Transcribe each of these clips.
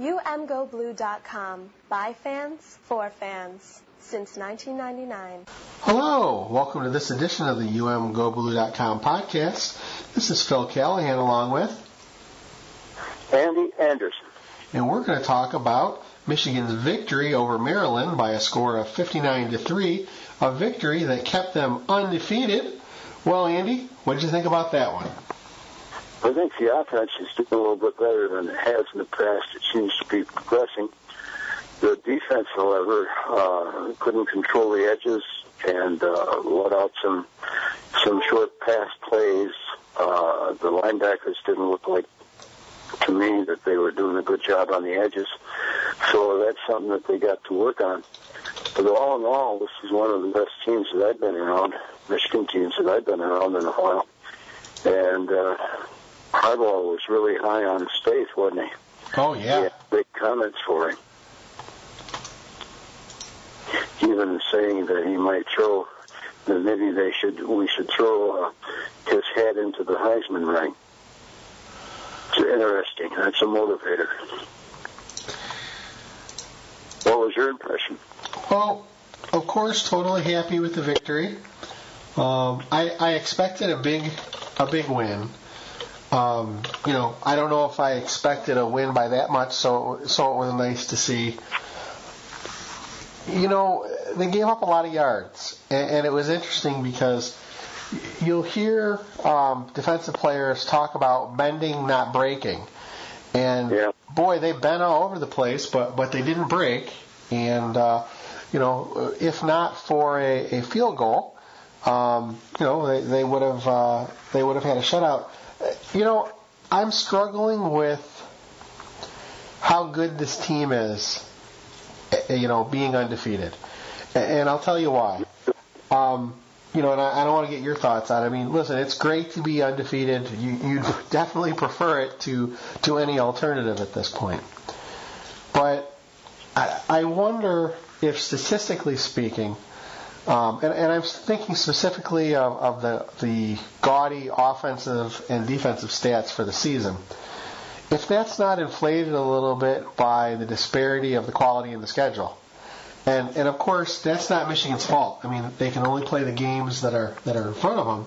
UMGoBlue.com. By fans, for fans. Since 1999. Hello, welcome to this edition of the UMGoBlue.com podcast. This is Phil Callahan along with Andy Anderson. And we're going to talk about Michigan's victory over Maryland by a score of 59 to 3, a victory that kept them undefeated. Well, Andy, what did you think about that one? I think the offense is doing a little bit better than it has in the past. It seems to be progressing. The defense, however, uh, couldn't control the edges and uh, let out some some short pass plays. Uh, the linebackers didn't look like to me that they were doing a good job on the edges. So that's something that they got to work on. But all in all, this is one of the best teams that I've been around, Michigan teams that I've been around in a while. And uh, Harbaugh was really high on his faith, wasn't he? Oh yeah. He big comments for him. Even saying that he might throw, that maybe they should, we should throw uh, his head into the Heisman ring. It's interesting. That's a motivator. What was your impression? Well, of course, totally happy with the victory. Um, I, I expected a big, a big win. Um, you know, I don't know if I expected a win by that much, so so it was nice to see. You know, they gave up a lot of yards, and, and it was interesting because you'll hear um, defensive players talk about bending, not breaking, and Yeah. boy, they bent all over the place, but but they didn't break, and uh, you know, if not for a, a field goal, um, you know, they, they would have uh, they would have had a shutout. You know, I'm struggling with how good this team is. eh, You know, being undefeated, and I'll tell you why. Um, you know, and I, I don't want to get your thoughts on. it. I mean, listen, it's great to be undefeated. You you definitely prefer it to to any alternative at this point. But I, I wonder if, statistically speaking, um, and, and I'm thinking specifically of, of the the gaudy offensive and defensive stats for the season. If that's not inflated a little bit by the disparity of the quality in the schedule, and and of course that's not Michigan's fault. I mean they can only play the games that are that are in front of them.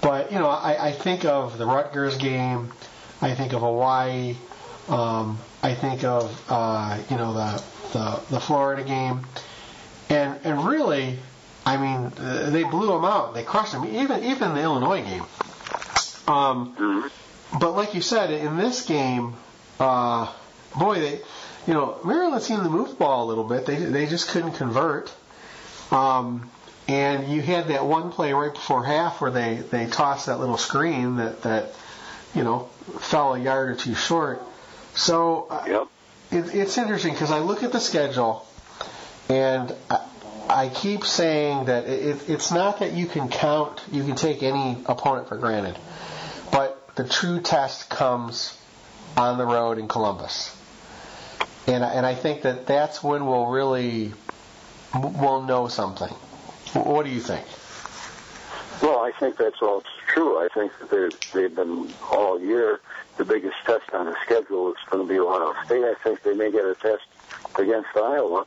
But you know I, I think of the Rutgers game, I think of Hawaii, um, I think of uh, you know the, the the Florida game, and and really, I mean they blew them out. They crushed them. Even even the Illinois game. Um, but like you said, in this game, uh, boy, they, you know, Maryland seemed to move the ball a little bit. They they just couldn't convert. Um, and you had that one play right before half where they they tossed that little screen that that you know fell a yard or two short. So uh, Yep. it, it's interesting because I look at the schedule and I, I keep saying that it, it's not that you can count, you can take any opponent for granted, but the true test comes on the road in Columbus. And, I- and I think that that's when we'll really we'll know something. What do you think? Well, I think that's all true. I think that they've been all year the biggest test on the schedule is going to be Ohio State. I think they may get a test against Iowa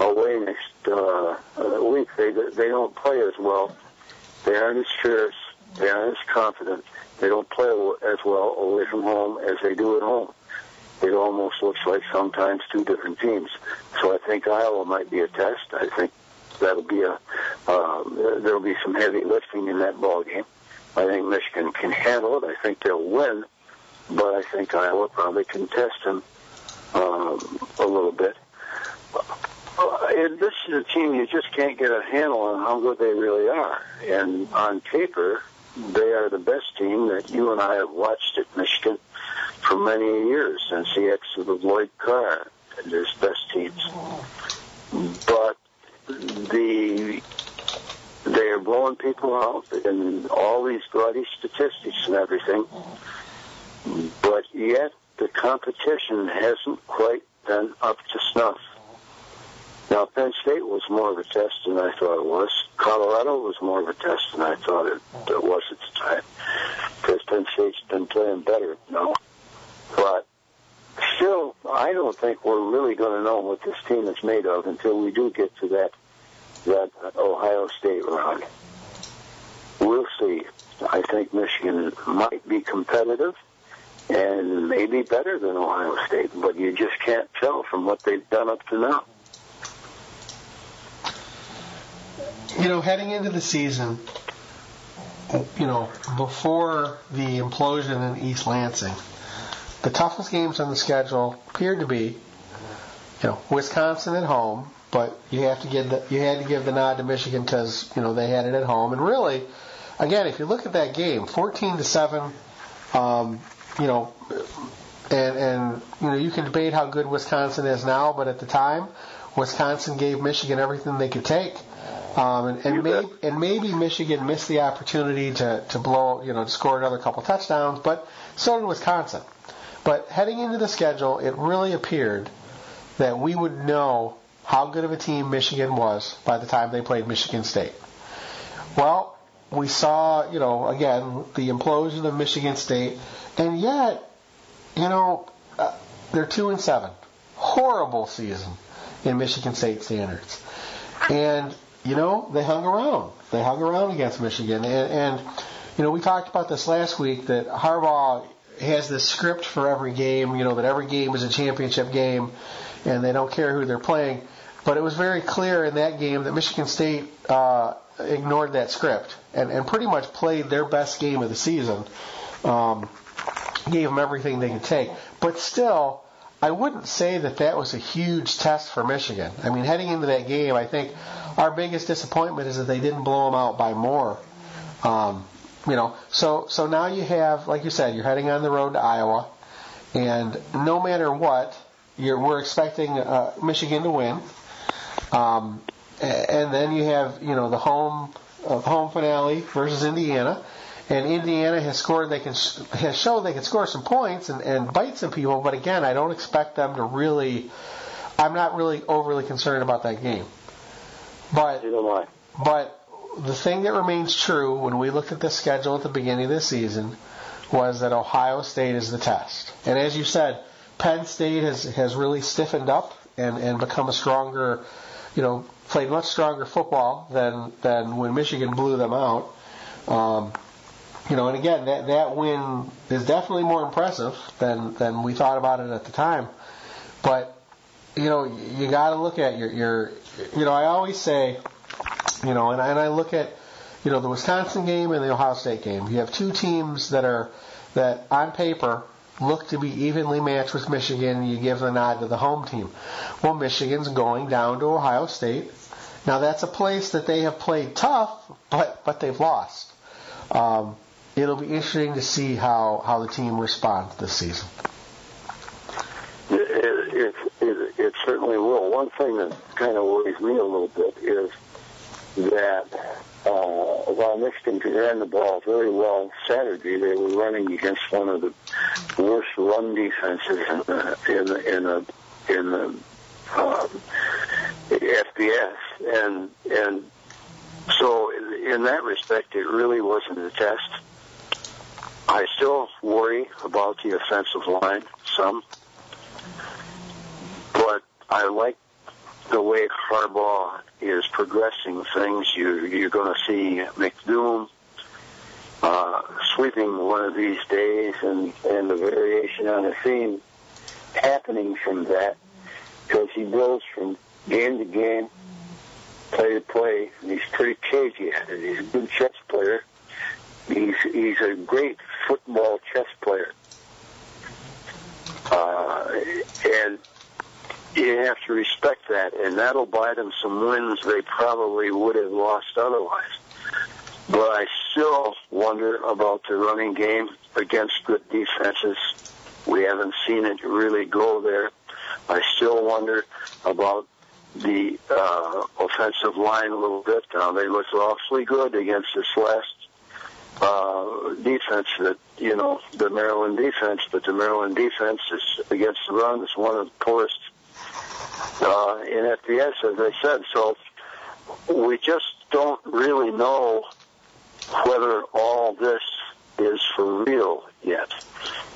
away next uh, uh, week. They they don't play as well. They aren't as fierce. They aren't as confident. They don't play as well away from home as they do at home. It almost looks like sometimes two different teams. So I think Iowa might be a test. I think that'll be a um, there'll be some heavy lifting in that ball game. I think Michigan can handle it. I think they'll win, but I think Iowa probably can test them um, a little bit. And this is a team you just can't get a handle on how good they really are. And on paper, they are the best team that you and I have watched at Michigan for many years since the exit of Lloyd Carr and his best teams. But the they are blowing people out and all these gaudy statistics and everything. But yet the competition hasn't quite been up to snuff. Now, Penn State was more of a test than I thought it was. Colorado was more of a test than I thought it, it was at the time. Because Penn State's been playing better now. But still, I don't think we're really going to know what this team is made of until we do get to that that Ohio State round. We'll see. I think Michigan might be competitive and maybe better than Ohio State, but you just can't tell from what they've done up to now. You know, heading into the season, you know, before the implosion in East Lansing, the toughest games on the schedule appeared to be, you know, Wisconsin at home, but you have to give the you had to give the nod to Michigan because you know they had it at home, and really, again, if you look at that game, 14 to seven, um, you know, and and you know you can debate how good Wisconsin is now, but at the time, Wisconsin gave Michigan everything they could take. Um, and, and, maybe, and maybe Michigan missed the opportunity to, to blow, you know, to score another couple touchdowns, but so did Wisconsin. But heading into the schedule, it really appeared that we would know how good of a team Michigan was by the time they played Michigan State. Well, we saw, you know, again, the implosion of Michigan State, and yet, you know, uh, they're two and seven. Horrible season in Michigan State standards. And you know, they hung around. They hung around against Michigan. And, and, you know, we talked about this last week that Harbaugh has this script for every game, you know, that every game is a championship game and they don't care who they're playing. But it was very clear in that game that Michigan State uh, ignored that script and, and pretty much played their best game of the season. Um, gave them everything they could take. But still, I wouldn't say that that was a huge test for Michigan. I mean, heading into that game, I think our biggest disappointment is that they didn't blow them out by more. Um, you know, so so now you have, like you said, you're heading on the road to Iowa, and no matter what, you're, we're expecting uh, Michigan to win. Um, and then you have, you know, the home uh, home finale versus Indiana, and Indiana has scored. They can has shown they can score some points and, and bite some people. But again, I don't expect them to really. I'm not really overly concerned about that game. But but the thing that remains true when we looked at the schedule at the beginning of the season was that Ohio State is the test. And as you said, Penn State has has really stiffened up and and become a stronger, you know, played much stronger football than than when Michigan blew them out. Um, you know, and again, that that win is definitely more impressive than than we thought about it at the time. But you know, you got to look at your your you know, I always say, you know, and, and I look at, you know, the Wisconsin game and the Ohio State game. You have two teams that are that on paper look to be evenly matched with Michigan, and you give the nod to the home team. Well, Michigan's going down to Ohio State. Now that's a place that they have played tough, but but they've lost. Um, it'll be interesting to see how how the team responds this season. It, it, it, it certainly will. One thing that kind of worries me a little bit is that uh, while Michigan ran the ball very well Saturday, they were running against one of the worst run defenses in the in the in the, in the um, FBS, and and so in that respect, it really wasn't a test. I still worry about the offensive line some. I like the way Harbaugh is progressing things. You, you're going to see McDoom uh, sweeping one of these days, and, and the variation on the theme happening from that because he goes from game to game, play to play, and he's pretty cagey at it. He's a good chess player. He's he's a great football chess player, uh, and you have to respect that, and that'll buy them some wins they probably would have lost otherwise. But I still wonder about the running game against good defenses. We haven't seen it really go there. I still wonder about the uh, offensive line a little bit. Now they looked awfully good against this last uh, defense that you know the Maryland defense, but the Maryland defense is against the run is one of the poorest uh, in FBS, as I said. So we just don't really know whether all this is for real yet.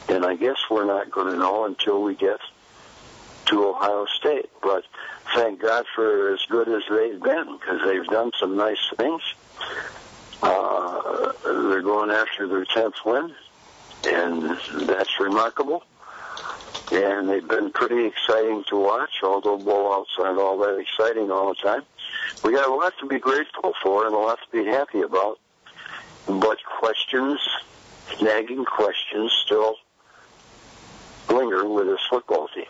And I guess we're not going to know until we get to Ohio State. But thank God for as good as they've been because they've done some nice things. Uh, they're going after their 10th win, and that's remarkable. And they've been pretty exciting to watch, although blowouts aren't all that exciting all the time. We got a lot to be grateful for and a lot to be happy about. But questions, nagging questions still linger with this football team.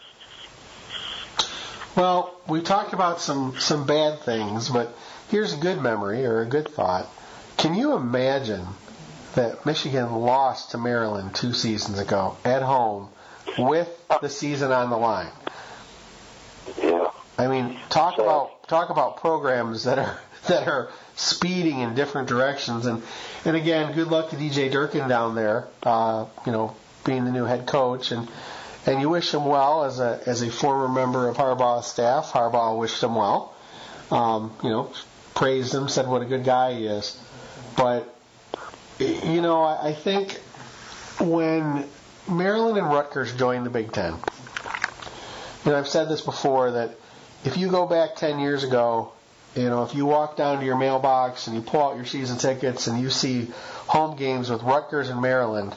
Well, we talked about some some bad things, but here's a good memory or a good thought. Can you imagine that Michigan lost to Maryland two seasons ago at home with the season on the line? Yeah. I mean, talk about talk about programs that are that are speeding in different directions. And and again, good luck to DJ Durkin down there. Uh, you know, being the new head coach, and and you wish him well as a as a former member of Harbaugh's staff. Harbaugh wished him well. Um, you know, praised him, said what a good guy he is. But you know, I, I think when Maryland and Rutgers joined the Big Ten, And I've said this before that if you go back 10 years ago, you know, if you walk down to your mailbox and you pull out your season tickets and you see home games with Rutgers and Maryland,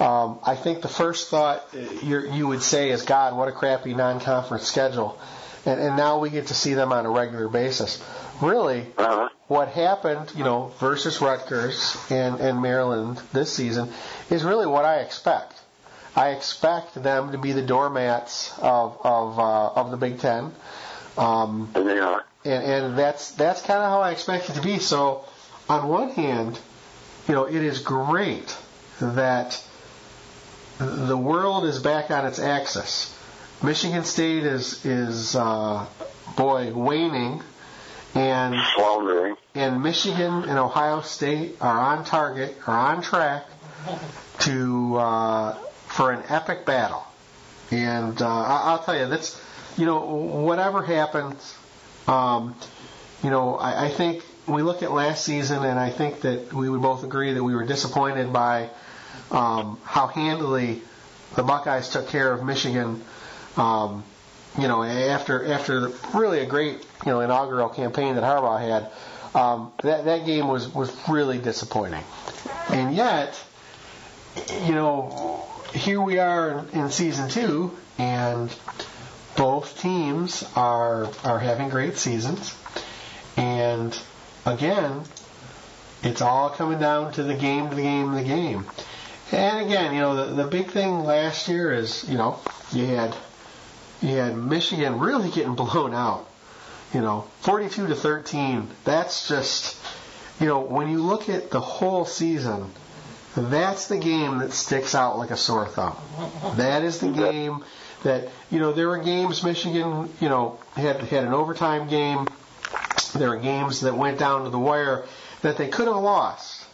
um, I think the first thought you you would say is, God, what a crappy non-conference schedule. And, and now we get to see them on a regular basis. Really, Uh-huh. what happened, you know, versus Rutgers and, and Maryland this season is really what I expect. I expect them to be the doormats of of uh, of the Big Ten, um, And they are. and, and that's that's kind of how I expect it to be. So, on one hand, you know, it is great that the world is back on its axis. Michigan State is is uh, boy waning, and Floundering. and Michigan and Ohio State are on target, are on track to uh, for an epic battle. And uh, I'll tell you, that's you know whatever happens, um, you know I, I think we look at last season, and I think that we would both agree that we were disappointed by um, how handily the Buckeyes took care of Michigan. Um, you know, after after really a great you know inaugural campaign that Harbaugh had, um, that that game was was really disappointing. And yet, you know, here we are in, season two, and both teams are are having great seasons. And again, it's all coming down to the game, the game, the game. And again, you know, the, the big thing last year is, you know, you had you had Michigan really getting blown out. You know, 42 to 13. That's just, you know, when you look at the whole season, that's the game that sticks out like a sore thumb. That is the game that, you know, there were games Michigan, you know, had had an overtime game. There were games that went down to the wire that they could have lost.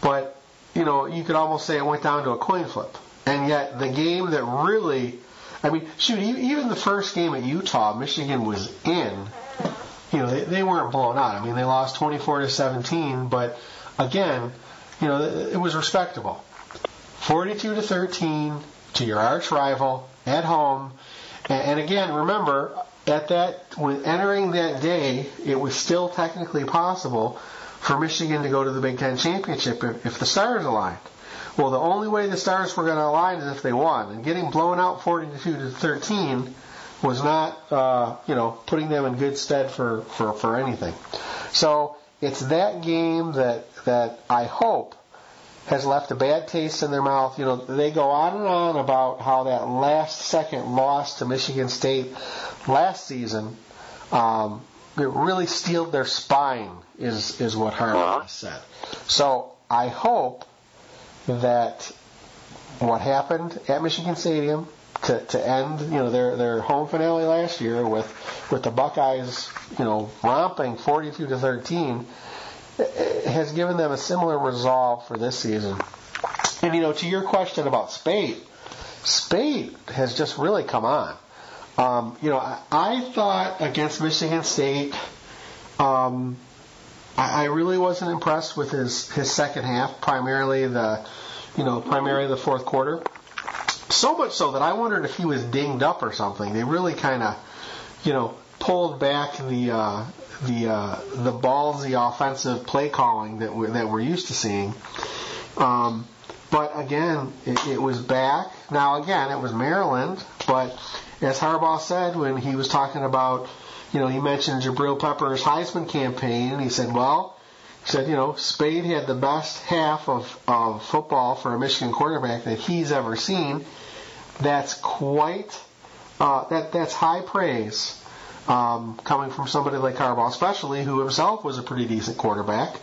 But, you know, you could almost say it went down to a coin flip. And yet the game that really I mean, shoot, even the first game at Utah, Michigan was in. You know, they, they weren't blown out. I mean, they lost 24 to 17, but again, you know, it was respectable. 42 to 13 to your arch rival at home. And, and again, remember, at that, when entering that day, it was still technically possible for Michigan to go to the Big Ten championship if, if the stars aligned. Well, the only way the Stars were going to align is if they won, and getting blown out 42 to 13 was not, uh, you know, putting them in good stead for, for, for anything. So it's that game that that I hope has left a bad taste in their mouth. You know, they go on and on about how that last second loss to Michigan State last season um, it really steeled their spine. Is is what Harbaugh said. So I hope that what happened at Michigan Stadium to, to end, you know, their their home finale last year with with the Buckeyes, you know, romping 42 to 13, eh, has given them a similar resolve for this season. And you know, to your question about Speight, Speight has just really come on. Um, you know, I, I thought against Michigan State, um, I, I really wasn't impressed with his his second half, primarily the, you know, primarily the fourth quarter. So much so that I wondered if he was dinged up or something. They really kind of, you know, pulled back the uh, the uh, the ballsy offensive play calling that we're, that we're used to seeing. Um, but again, it, it was back. Now again, it was Maryland, but as Harbaugh said when he was talking about, you know, he mentioned Jabril Peppers' Heisman campaign, and he said, well, he said, you know, Speight had the best half of, of football for a Michigan quarterback that he's ever seen. That's quite, uh, that that's high praise um, coming from somebody like Harbaugh, especially who himself was a pretty decent quarterback.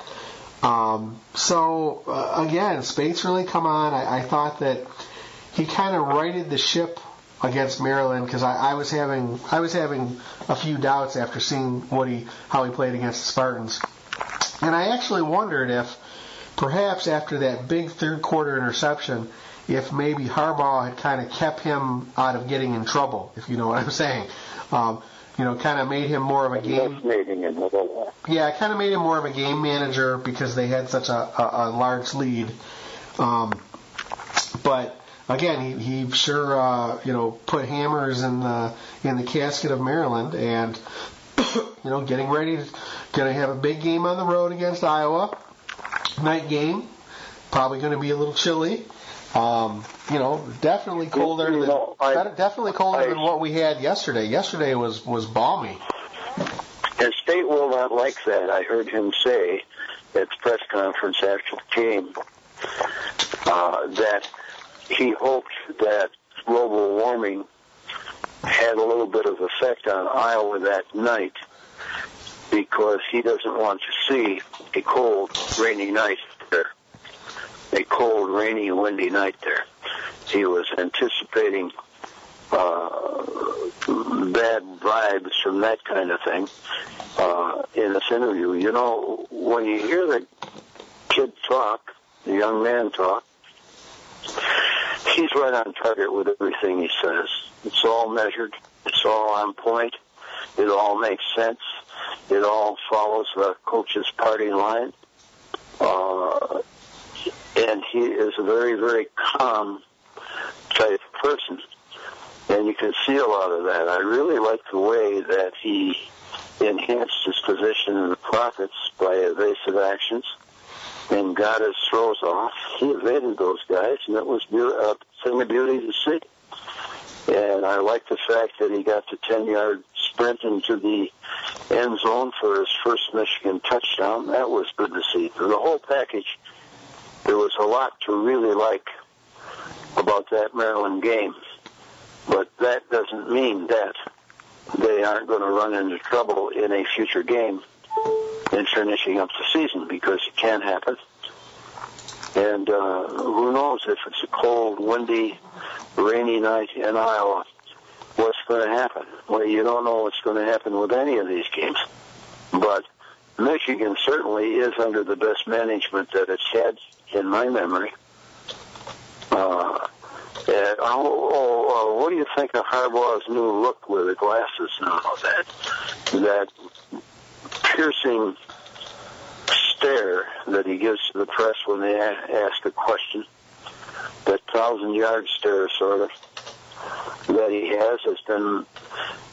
Um, so uh, again, Speight's really come on. I, I thought that he kind of righted the ship against Maryland because I, I was having I was having a few doubts after seeing what he how he played against the Spartans, and I actually wondered if perhaps after that big third quarter interception, if maybe Harbaugh had kind of kept him out of getting in trouble, if you know what I'm saying. Um, you know, kind of made him more of a game. Yeah, kind of made him more of a game manager because they had such a, a, a large lead. Um, but again, he, he sure uh, you know put hammers in the in the casket of Maryland, and you know getting ready to to have a big game on the road against Iowa. Night game, probably going to be a little chilly. Um, you know, definitely colder You than I- definitely colder I- than what we had yesterday. Yesterday was was balmy. And Speight will not like that. I heard him say at the press conference after the game uh, that he hoped that global warming had a little bit of effect on Iowa that night because he doesn't want to see a cold, rainy night. A cold, rainy, windy night there. He was anticipating uh, bad vibes from that kind of thing uh, in this interview. You know, when you hear the kid talk, the young man talk, he's right on target with everything he says. It's all measured. It's all on point. It all makes sense. It all follows the coach's party line. Uh, he is a very, very calm type person. And you can see a lot of that. I really like the way that he enhanced his position in the profits by evasive actions and got his throws off. He evaded those guys, and it was beau- a thing of beauty to see. And I like the fact that he got the 10-yard sprint into the end zone for his first Michigan touchdown. That was good to see. The whole package, there was a lot to really like about that Maryland game. But that doesn't mean that they aren't going to run into trouble in a future game in finishing up the season because it can happen. And uh, who knows if it's a cold, windy, rainy night in Iowa, what's going to happen? Well, you don't know what's going to happen with any of these games. But Michigan certainly is under the best management that it's had in my memory. Uh, and, oh, oh, oh, what do you think of Harbaugh's new look with the glasses now? That that piercing stare that he gives to the press when they ask a question, that thousand yard stare sort of that he has has been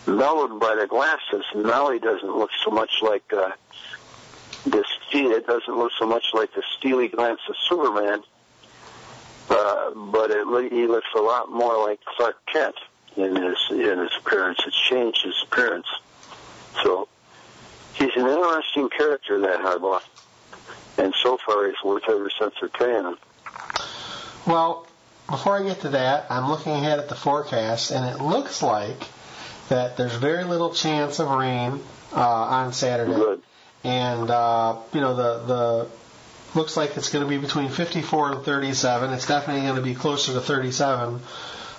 mellowed by the glasses, and now he doesn't look so much like uh, this. It doesn't look so much like the steely glance of Superman, uh, but it, he looks a lot more like Clark Kent in his in his appearance. It's changed his appearance. So he's an interesting character, that Harbaugh. And so far, he's worth every cent they're paying him. Well, before I get to that, I'm looking ahead at the forecast, and it looks like that there's very little chance of rain uh, on Saturday. Good. And uh, you know the the looks like it's going to be between 54 and 37. It's definitely going to be closer to 37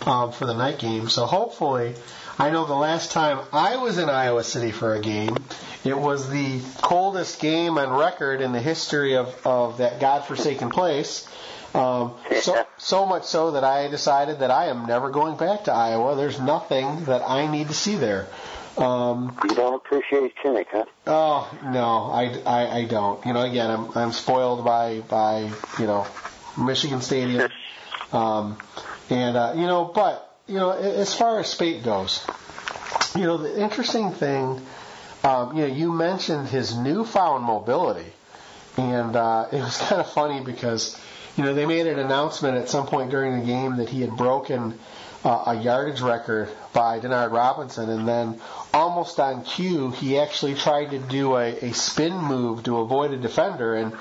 um, for the night game. So hopefully, I know the last time I was in Iowa City for a game, it was the coldest game on record in the history of, of that godforsaken place. Um, so, so much so that I decided that I am never going back to Iowa. There's nothing that I need to see there. Um, You don't appreciate Kinnick, huh? Oh no, I, I, I don't. You know, again, I'm I'm spoiled by by you know Michigan Stadium. Um, And uh, you know, but you know, as far as Speight goes, you know, the interesting thing, um, you know, you mentioned his newfound mobility, and uh, it was kind of funny because you know they made an announcement at some point during the game that he had broken uh, a yardage record by Denard Robinson, and then almost on cue, he actually tried to do a, a spin move to avoid a defender, and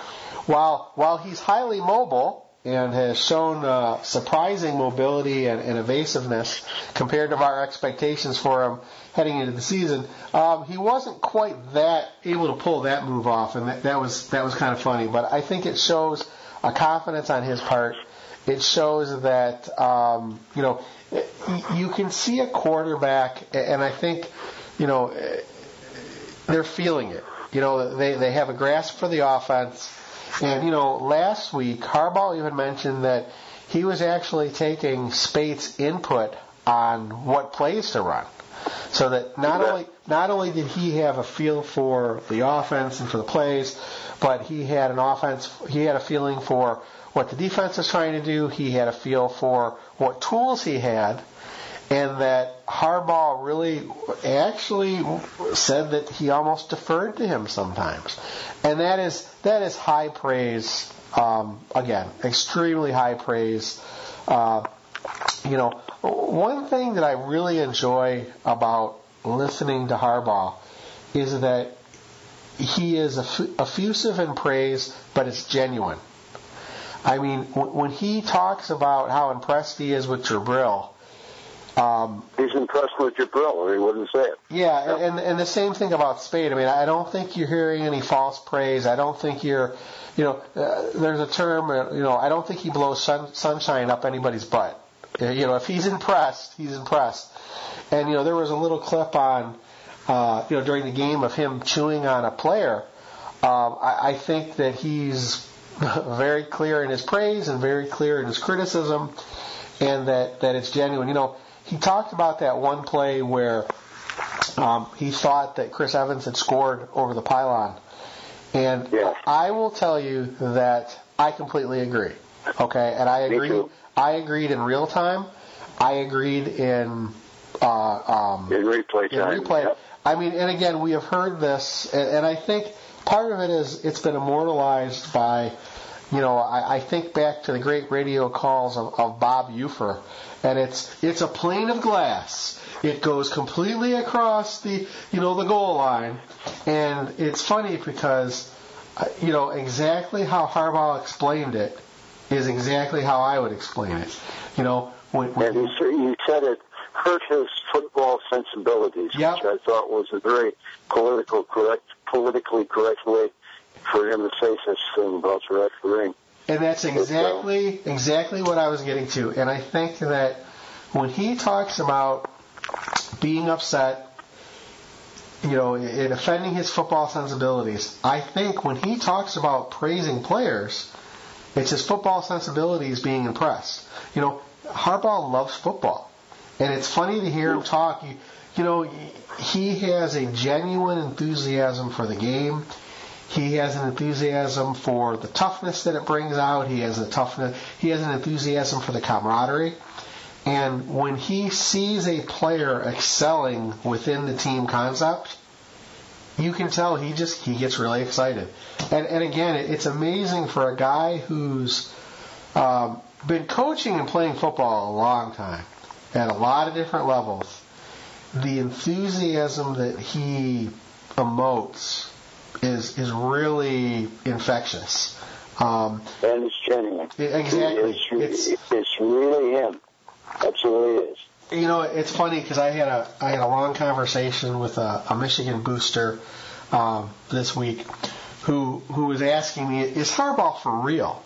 while while he's highly mobile and has shown uh, surprising mobility and, and, evasiveness compared to our expectations for him heading into the season. Um, he wasn't quite that able to pull that move off, and that, that was that was kind of funny. But I think it shows a confidence on his part. It shows that um, you know you can see a quarterback, and I think you know they're feeling it. You know they they have a grasp for the offense and, you know, last week, Harbaugh even mentioned that he was actually taking Speight's input on what plays to run. So that not only not only did he have a feel for the offense and for the plays, but he had an offense he had a feeling for what the defense was trying to do, he had a feel for what tools he had and that Harbaugh really actually said that he almost deferred to him sometimes, and that is that is high praise. Um, again, extremely high praise. Uh, you know, one thing that I really enjoy about listening to Harbaugh is that he is effusive in praise, but it's genuine. I mean, when he talks about how impressed he is with Jabril, um, He's impressed with Jabril, or he wouldn't say it. Yeah, and and the same thing about Speight. I mean, I don't think you're hearing any false praise. I don't think you're, you know, uh, there's a term, uh, you know, I don't think he blows sun, sunshine up anybody's butt. Uh, you know, if he's impressed, he's impressed. And you know, there was a little clip on, uh, you know, during the game of him chewing on a player. Um, I, I think that he's very clear in his praise and very clear in his criticism, and that that it's genuine. You know he talked about that one play where um, he thought that Chris Evans had scored over the pylon. And yeah. I will tell you that I completely agree. Okay, and I agree. I agreed in real time. I agreed in uh, um, in replay time. In replay. Yep. I mean, and again, we have heard this, and, and I think part of it is it's been immortalized by, you know, I, I think back to the great radio calls of, of Bob Ufer and it's it's a plane of glass. It goes completely across the you know the goal line, and it's funny because uh, you know exactly how Harbaugh explained it is exactly how I would explain it. You know when, when and he, he said it hurt his football sensibilities, yep. which I thought was a very political correct, politically correct way for him to say such thing about the refereeing. And that's exactly exactly what I was getting to. And I think that when he talks about being upset, you know, in offending his football sensibilities, I think when he talks about praising players, it's his football sensibilities being impressed. You know, Harbaugh loves football, and it's funny to hear him talk. You, you know, he has a genuine enthusiasm for the game. He has an enthusiasm for the toughness that it brings out. He has a toughness. He has an enthusiasm for the camaraderie. And when he sees a player excelling within the team concept, you can tell he just he gets really excited. And and again, it's amazing for a guy who's um, been coaching and playing football a long time at a lot of different levels. The enthusiasm that he emotes is is really infectious. Um, and it's genuine. Exactly. It's, it's, it's really him. Absolutely is. You know, it's funny because I had a I had a long conversation with a, a Michigan booster um, this week who who was asking me, "Is Harbaugh for real?"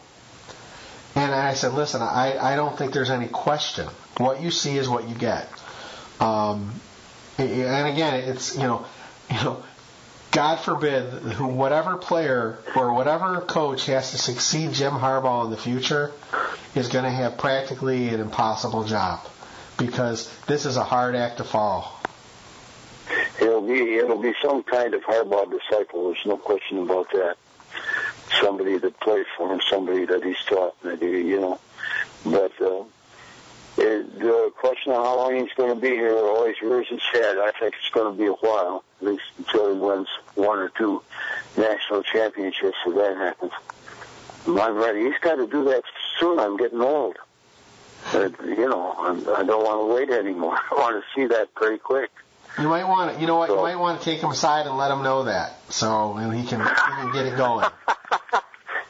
And I said, "Listen, I I don't think there's any question. What you see is what you get." Um, and again, it's you know, you know, God forbid, whatever player or whatever coach has to succeed Jim Harbaugh in the future is going to have practically an impossible job because this is a hard act to follow. It'll be it'll be some kind of Harbaugh disciple. There's no question about that. Somebody that played for him, somebody that he's taught, he, you know. But uh, it, the question of how long he's going to be here always rears its head. I think it's going to be a while, at least until he wins one or two national championships, if that happens. I'm ready. He's got to do that soon. I'm getting old. But, you know, I'm, I don't want to wait anymore. I want to see that pretty quick. You might want to, you know what, you might want to take him aside and let him know that, so he can he can get it going.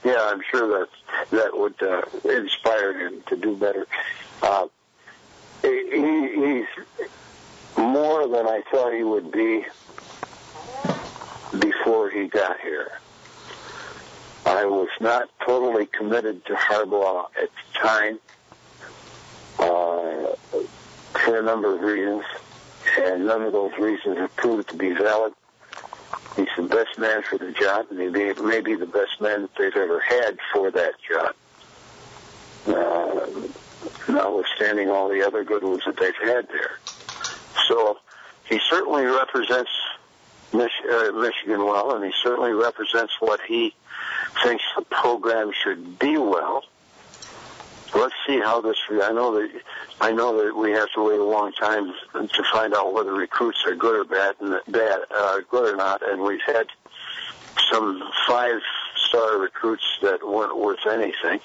yeah, I'm sure that that would uh, inspire him to do better. Uh, he, he's more than I thought he would be before he got here. I was not totally committed to Harbaugh at the time uh, for a number of reasons and none of those reasons have proved to be valid. He's the best man for the job, and he may, may be the best man that they've ever had for that job. Uh, notwithstanding all the other good ones that they've had there. So he certainly represents Mich- uh, Michigan well, and he certainly represents what he thinks the program should be well let's see how this. I know that I know that we have to wait a long time to find out whether recruits are good or bad, and bad, uh, good or not. And we've had some five-star recruits that weren't worth anything.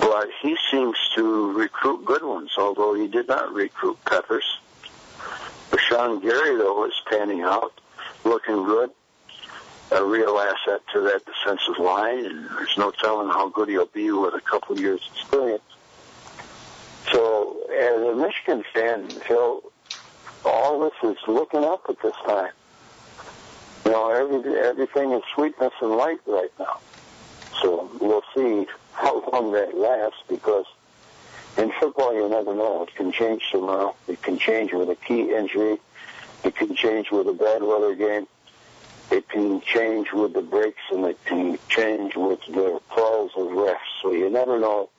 But he seems to recruit good ones, although he did not recruit Peppers. Rashan Gary, though, is panning out, looking good a real asset to that defensive line, and there's no telling how good he'll be with a couple years' experience. So, as a Michigan fan, Phil, all this is looking up at this time. You know, every, everything is sweetness and light right now. So we'll see how long that lasts because in football you never know. It can change tomorrow. It can change with a key injury. It can change with a bad weather game it can change with the breaks and it can change with the calls of refs. So you never know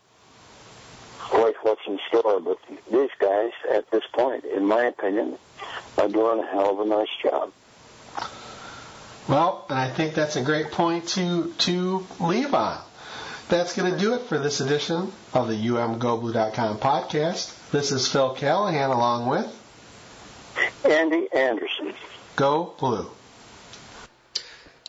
quite what's in store. But these guys, at this point, in my opinion, are doing a hell of a nice job. Well, and I think that's a great point to to leave on. That's going to do it for this edition of the UMGoBlue.com podcast. This is Phil Callahan along with Andy Anderson. Go Blue.